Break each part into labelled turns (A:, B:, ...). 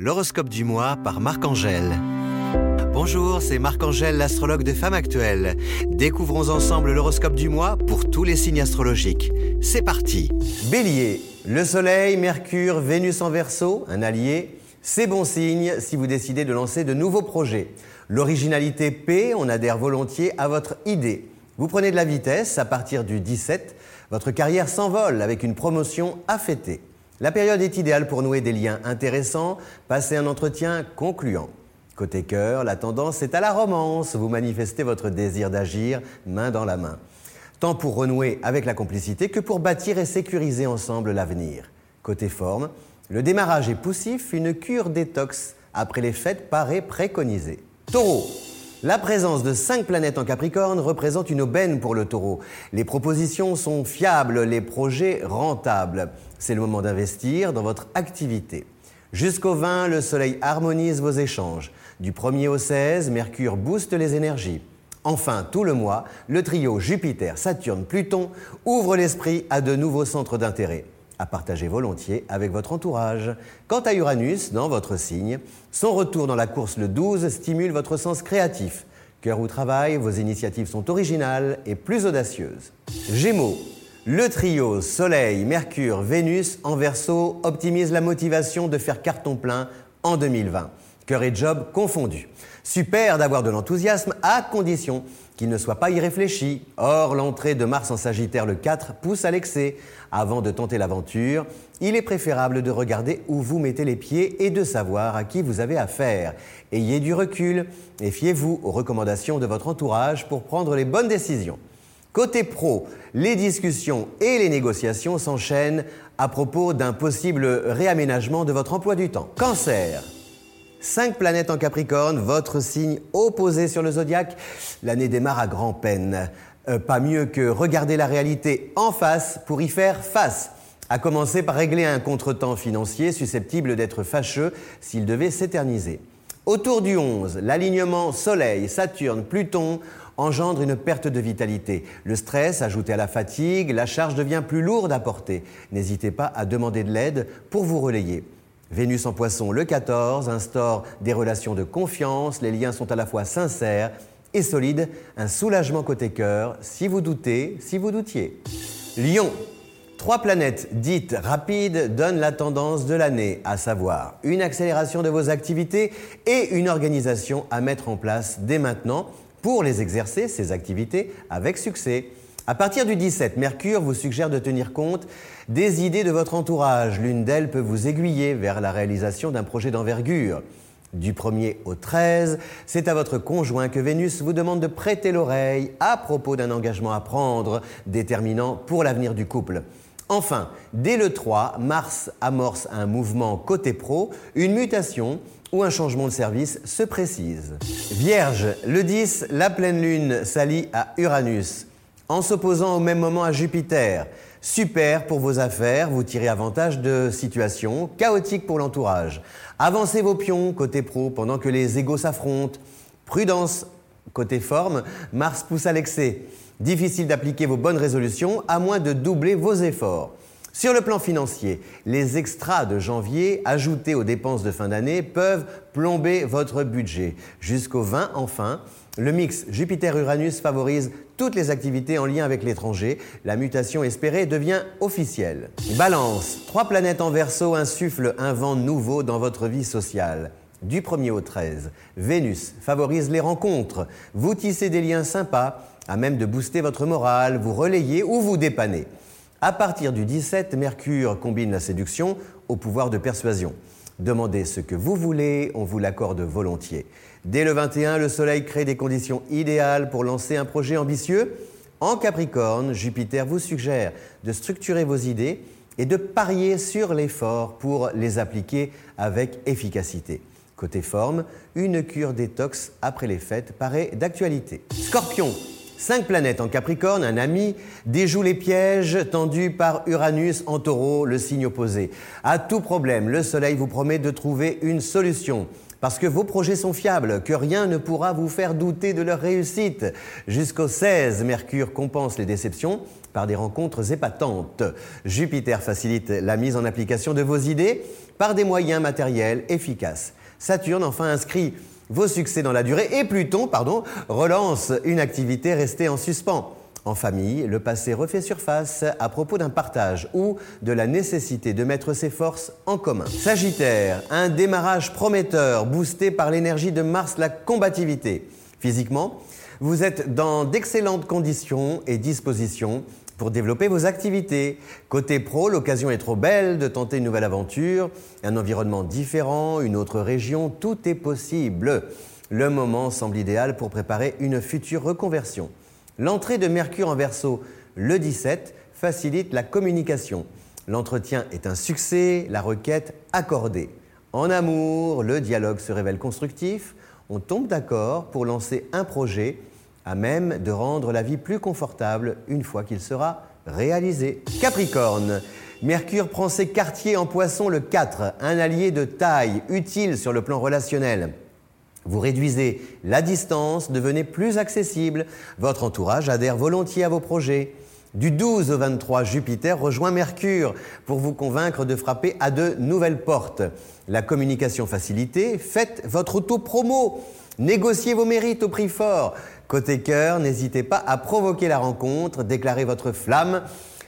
A: L'horoscope du mois par Marc-Angèle. Bonjour, c'est Marc-Angèle, l'astrologue de Femmes Actuelles. Découvrons ensemble l'horoscope du mois pour tous les signes astrologiques. C'est parti Bélier, le Soleil, Mercure, Vénus en Verseau, un allié, c'est bon signe si vous décidez de lancer de nouveaux projets. L'originalité paix, on adhère volontiers à votre idée. Vous prenez de la vitesse, à partir du 17, votre carrière s'envole avec une promotion à fêter. La période est idéale pour nouer des liens intéressants, passer un entretien concluant. Côté cœur, la tendance est à la romance. Vous manifestez votre désir d'agir main dans la main. Tant pour renouer avec la complicité que pour bâtir et sécuriser ensemble l'avenir. Côté forme, le démarrage est poussif, une cure détox après les fêtes paraît préconisée. Taureau, la présence de cinq planètes en Capricorne représente une aubaine pour le taureau. Les propositions sont fiables, les projets rentables. C'est le moment d'investir dans votre activité. Jusqu'au 20, le Soleil harmonise vos échanges. Du 1er au 16, Mercure booste les énergies. Enfin, tout le mois, le trio Jupiter, Saturne, Pluton ouvre l'esprit à de nouveaux centres d'intérêt à partager volontiers avec votre entourage. Quant à Uranus, dans votre signe, son retour dans la course le 12 stimule votre sens créatif. Cœur ou travail, vos initiatives sont originales et plus audacieuses. Gémeaux, le trio Soleil, Mercure, Vénus en verso optimise la motivation de faire carton plein en 2020. Cœur et job confondus. Super d'avoir de l'enthousiasme à condition qu'il ne soit pas irréfléchi. Or, l'entrée de Mars en Sagittaire le 4 pousse à l'excès. Avant de tenter l'aventure, il est préférable de regarder où vous mettez les pieds et de savoir à qui vous avez affaire. Ayez du recul et fiez-vous aux recommandations de votre entourage pour prendre les bonnes décisions. Côté pro, les discussions et les négociations s'enchaînent à propos d'un possible réaménagement de votre emploi du temps. Cancer. Cinq planètes en Capricorne, votre signe opposé sur le zodiaque. L'année démarre à grand peine. Euh, pas mieux que regarder la réalité en face pour y faire face. À commencer par régler un contretemps financier susceptible d'être fâcheux s'il devait s'éterniser. Autour du 11, l'alignement Soleil, Saturne, Pluton engendre une perte de vitalité. Le stress, ajouté à la fatigue, la charge devient plus lourde à porter. N'hésitez pas à demander de l'aide pour vous relayer. Vénus en poisson le 14 instaure des relations de confiance, les liens sont à la fois sincères et solides, un soulagement côté cœur, si vous doutez, si vous doutiez. Lion, trois planètes dites rapides donnent la tendance de l'année, à savoir une accélération de vos activités et une organisation à mettre en place dès maintenant pour les exercer, ces activités, avec succès. À partir du 17, Mercure vous suggère de tenir compte des idées de votre entourage. L'une d'elles peut vous aiguiller vers la réalisation d'un projet d'envergure. Du 1er au 13, c'est à votre conjoint que Vénus vous demande de prêter l'oreille à propos d'un engagement à prendre, déterminant pour l'avenir du couple. Enfin, dès le 3, Mars amorce un mouvement côté pro, une mutation ou un changement de service se précise. Vierge, le 10, la pleine lune s'allie à Uranus en s'opposant au même moment à Jupiter. Super pour vos affaires, vous tirez avantage de situations chaotiques pour l'entourage. Avancez vos pions côté pro pendant que les égaux s'affrontent. Prudence côté forme, Mars pousse à l'excès. Difficile d'appliquer vos bonnes résolutions à moins de doubler vos efforts. Sur le plan financier, les extras de janvier ajoutés aux dépenses de fin d'année peuvent plomber votre budget. Jusqu'au 20 enfin, le mix Jupiter-Uranus favorise toutes les activités en lien avec l'étranger. La mutation espérée devient officielle. Balance, trois planètes en verso insufflent un vent nouveau dans votre vie sociale. Du 1er au 13, Vénus favorise les rencontres. Vous tissez des liens sympas, à même de booster votre morale, vous relayez ou vous dépannez. À partir du 17, Mercure combine la séduction au pouvoir de persuasion. Demandez ce que vous voulez, on vous l'accorde volontiers. Dès le 21, le Soleil crée des conditions idéales pour lancer un projet ambitieux. En Capricorne, Jupiter vous suggère de structurer vos idées et de parier sur l'effort pour les appliquer avec efficacité. Côté forme, une cure détox après les fêtes paraît d'actualité. Scorpion, Cinq planètes en Capricorne, un ami, déjoue les pièges tendus par Uranus en taureau, le signe opposé. À tout problème, le Soleil vous promet de trouver une solution. Parce que vos projets sont fiables, que rien ne pourra vous faire douter de leur réussite. Jusqu'au 16, Mercure compense les déceptions par des rencontres épatantes. Jupiter facilite la mise en application de vos idées par des moyens matériels efficaces. Saturne enfin inscrit vos succès dans la durée et Pluton, pardon, relance une activité restée en suspens. En famille, le passé refait surface à propos d'un partage ou de la nécessité de mettre ses forces en commun. Sagittaire, un démarrage prometteur boosté par l'énergie de Mars, la combativité. Physiquement, vous êtes dans d'excellentes conditions et dispositions pour développer vos activités. Côté pro, l'occasion est trop belle de tenter une nouvelle aventure, un environnement différent, une autre région, tout est possible. Le moment semble idéal pour préparer une future reconversion. L'entrée de Mercure en Verseau le 17 facilite la communication. L'entretien est un succès, la requête accordée. En amour, le dialogue se révèle constructif. On tombe d'accord pour lancer un projet à même de rendre la vie plus confortable une fois qu'il sera réalisé. Capricorne, Mercure prend ses quartiers en poisson le 4, un allié de taille, utile sur le plan relationnel. Vous réduisez la distance, devenez plus accessible, votre entourage adhère volontiers à vos projets. Du 12 au 23, Jupiter rejoint Mercure pour vous convaincre de frapper à de nouvelles portes. La communication facilitée, faites votre auto-promo. Négociez vos mérites au prix fort. Côté cœur, n'hésitez pas à provoquer la rencontre, déclarez votre flamme.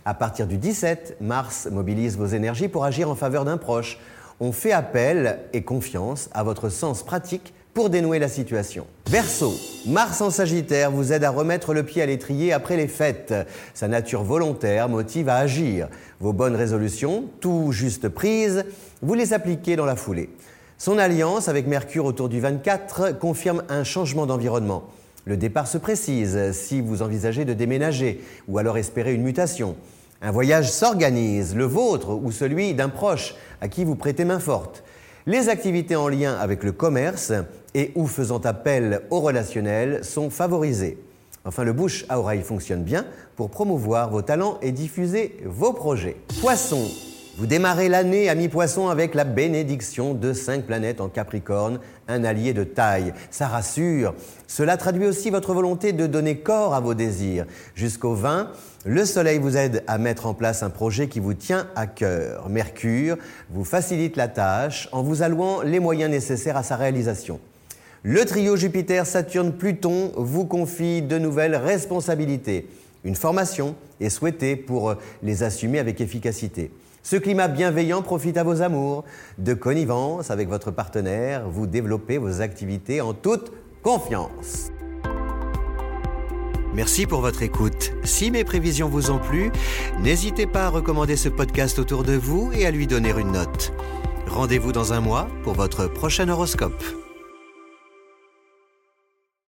A: À partir du 17, Mars mobilise vos énergies pour agir en faveur d'un proche. On fait appel et confiance à votre sens pratique pour dénouer la situation. Verseau, Mars en Sagittaire vous aide à remettre le pied à l'étrier après les fêtes. Sa nature volontaire motive à agir. Vos bonnes résolutions, tout juste prises, vous les appliquez dans la foulée. Son alliance avec Mercure autour du 24 confirme un changement d'environnement. Le départ se précise si vous envisagez de déménager ou alors espérez une mutation. Un voyage s'organise, le vôtre ou celui d'un proche à qui vous prêtez main forte. Les activités en lien avec le commerce et ou faisant appel au relationnel sont favorisées. Enfin, le bouche à oreille fonctionne bien pour promouvoir vos talents et diffuser vos projets. Poisson, vous démarrez l'année à mi-poisson avec la bénédiction de cinq planètes en Capricorne, un allié de taille. Ça rassure. Cela traduit aussi votre volonté de donner corps à vos désirs. Jusqu'au 20, le Soleil vous aide à mettre en place un projet qui vous tient à cœur. Mercure vous facilite la tâche en vous allouant les moyens nécessaires à sa réalisation. Le trio Jupiter-Saturne-Pluton vous confie de nouvelles responsabilités. Une formation est souhaitée pour les assumer avec efficacité. Ce climat bienveillant profite à vos amours. De connivence avec votre partenaire, vous développez vos activités en toute confiance.
B: Merci pour votre écoute. Si mes prévisions vous ont plu, n'hésitez pas à recommander ce podcast autour de vous et à lui donner une note. Rendez-vous dans un mois pour votre prochain horoscope.